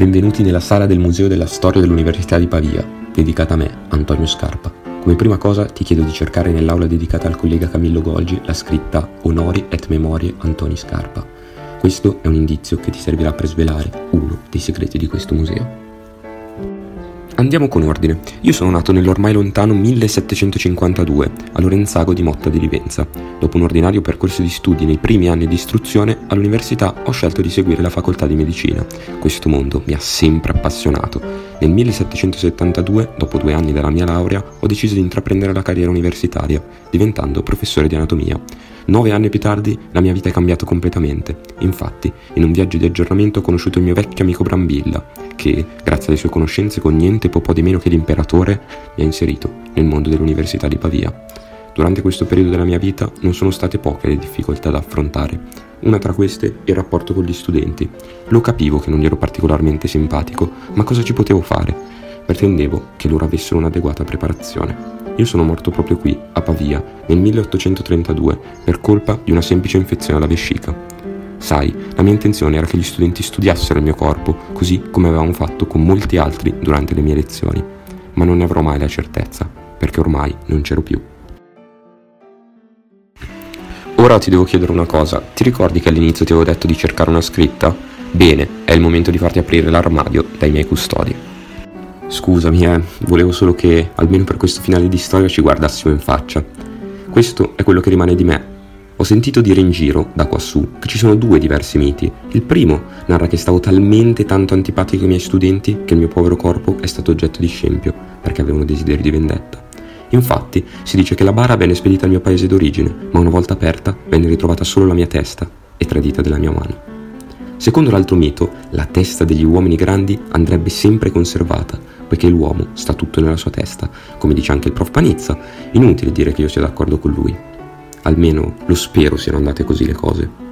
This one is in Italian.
Benvenuti nella sala del Museo della Storia dell'Università di Pavia, dedicata a me, Antonio Scarpa. Come prima cosa ti chiedo di cercare nell'aula dedicata al collega Camillo Golgi la scritta Onori et Memorie Antoni Scarpa. Questo è un indizio che ti servirà per svelare uno dei segreti di questo museo. Andiamo con ordine. Io sono nato nell'ormai lontano 1752 a Lorenzago di Motta di Livenza. Dopo un ordinario percorso di studi nei primi anni di istruzione, all'università ho scelto di seguire la facoltà di medicina. Questo mondo mi ha sempre appassionato. Nel 1772, dopo due anni dalla mia laurea, ho deciso di intraprendere la carriera universitaria, diventando professore di anatomia. Nove anni più tardi la mia vita è cambiata completamente. Infatti, in un viaggio di aggiornamento ho conosciuto il mio vecchio amico Brambilla, che, grazie alle sue conoscenze con niente po' di meno che l'imperatore, mi ha inserito nel mondo dell'Università di Pavia. Durante questo periodo della mia vita non sono state poche le difficoltà da affrontare. Una tra queste il rapporto con gli studenti. Lo capivo che non gli ero particolarmente simpatico, ma cosa ci potevo fare? Pretendevo che loro avessero un'adeguata preparazione. Io sono morto proprio qui, a Pavia, nel 1832, per colpa di una semplice infezione alla vescica. Sai, la mia intenzione era che gli studenti studiassero il mio corpo, così come avevamo fatto con molti altri durante le mie lezioni. Ma non ne avrò mai la certezza, perché ormai non c'ero più. Ora ti devo chiedere una cosa. Ti ricordi che all'inizio ti avevo detto di cercare una scritta? Bene, è il momento di farti aprire l'armadio dai miei custodi. Scusami, eh, volevo solo che, almeno per questo finale di storia, ci guardassimo in faccia. Questo è quello che rimane di me, ho sentito dire in giro, da quassù, che ci sono due diversi miti. Il primo narra che stavo talmente tanto antipatico ai miei studenti che il mio povero corpo è stato oggetto di scempio, perché avevano desideri di vendetta. Infatti, si dice che la bara venne spedita al mio paese d'origine, ma una volta aperta venne ritrovata solo la mia testa e tre dita della mia mano. Secondo l'altro mito, la testa degli uomini grandi andrebbe sempre conservata, poiché l'uomo sta tutto nella sua testa, come dice anche il prof Panizza, inutile dire che io sia d'accordo con lui. Almeno lo spero siano andate così le cose.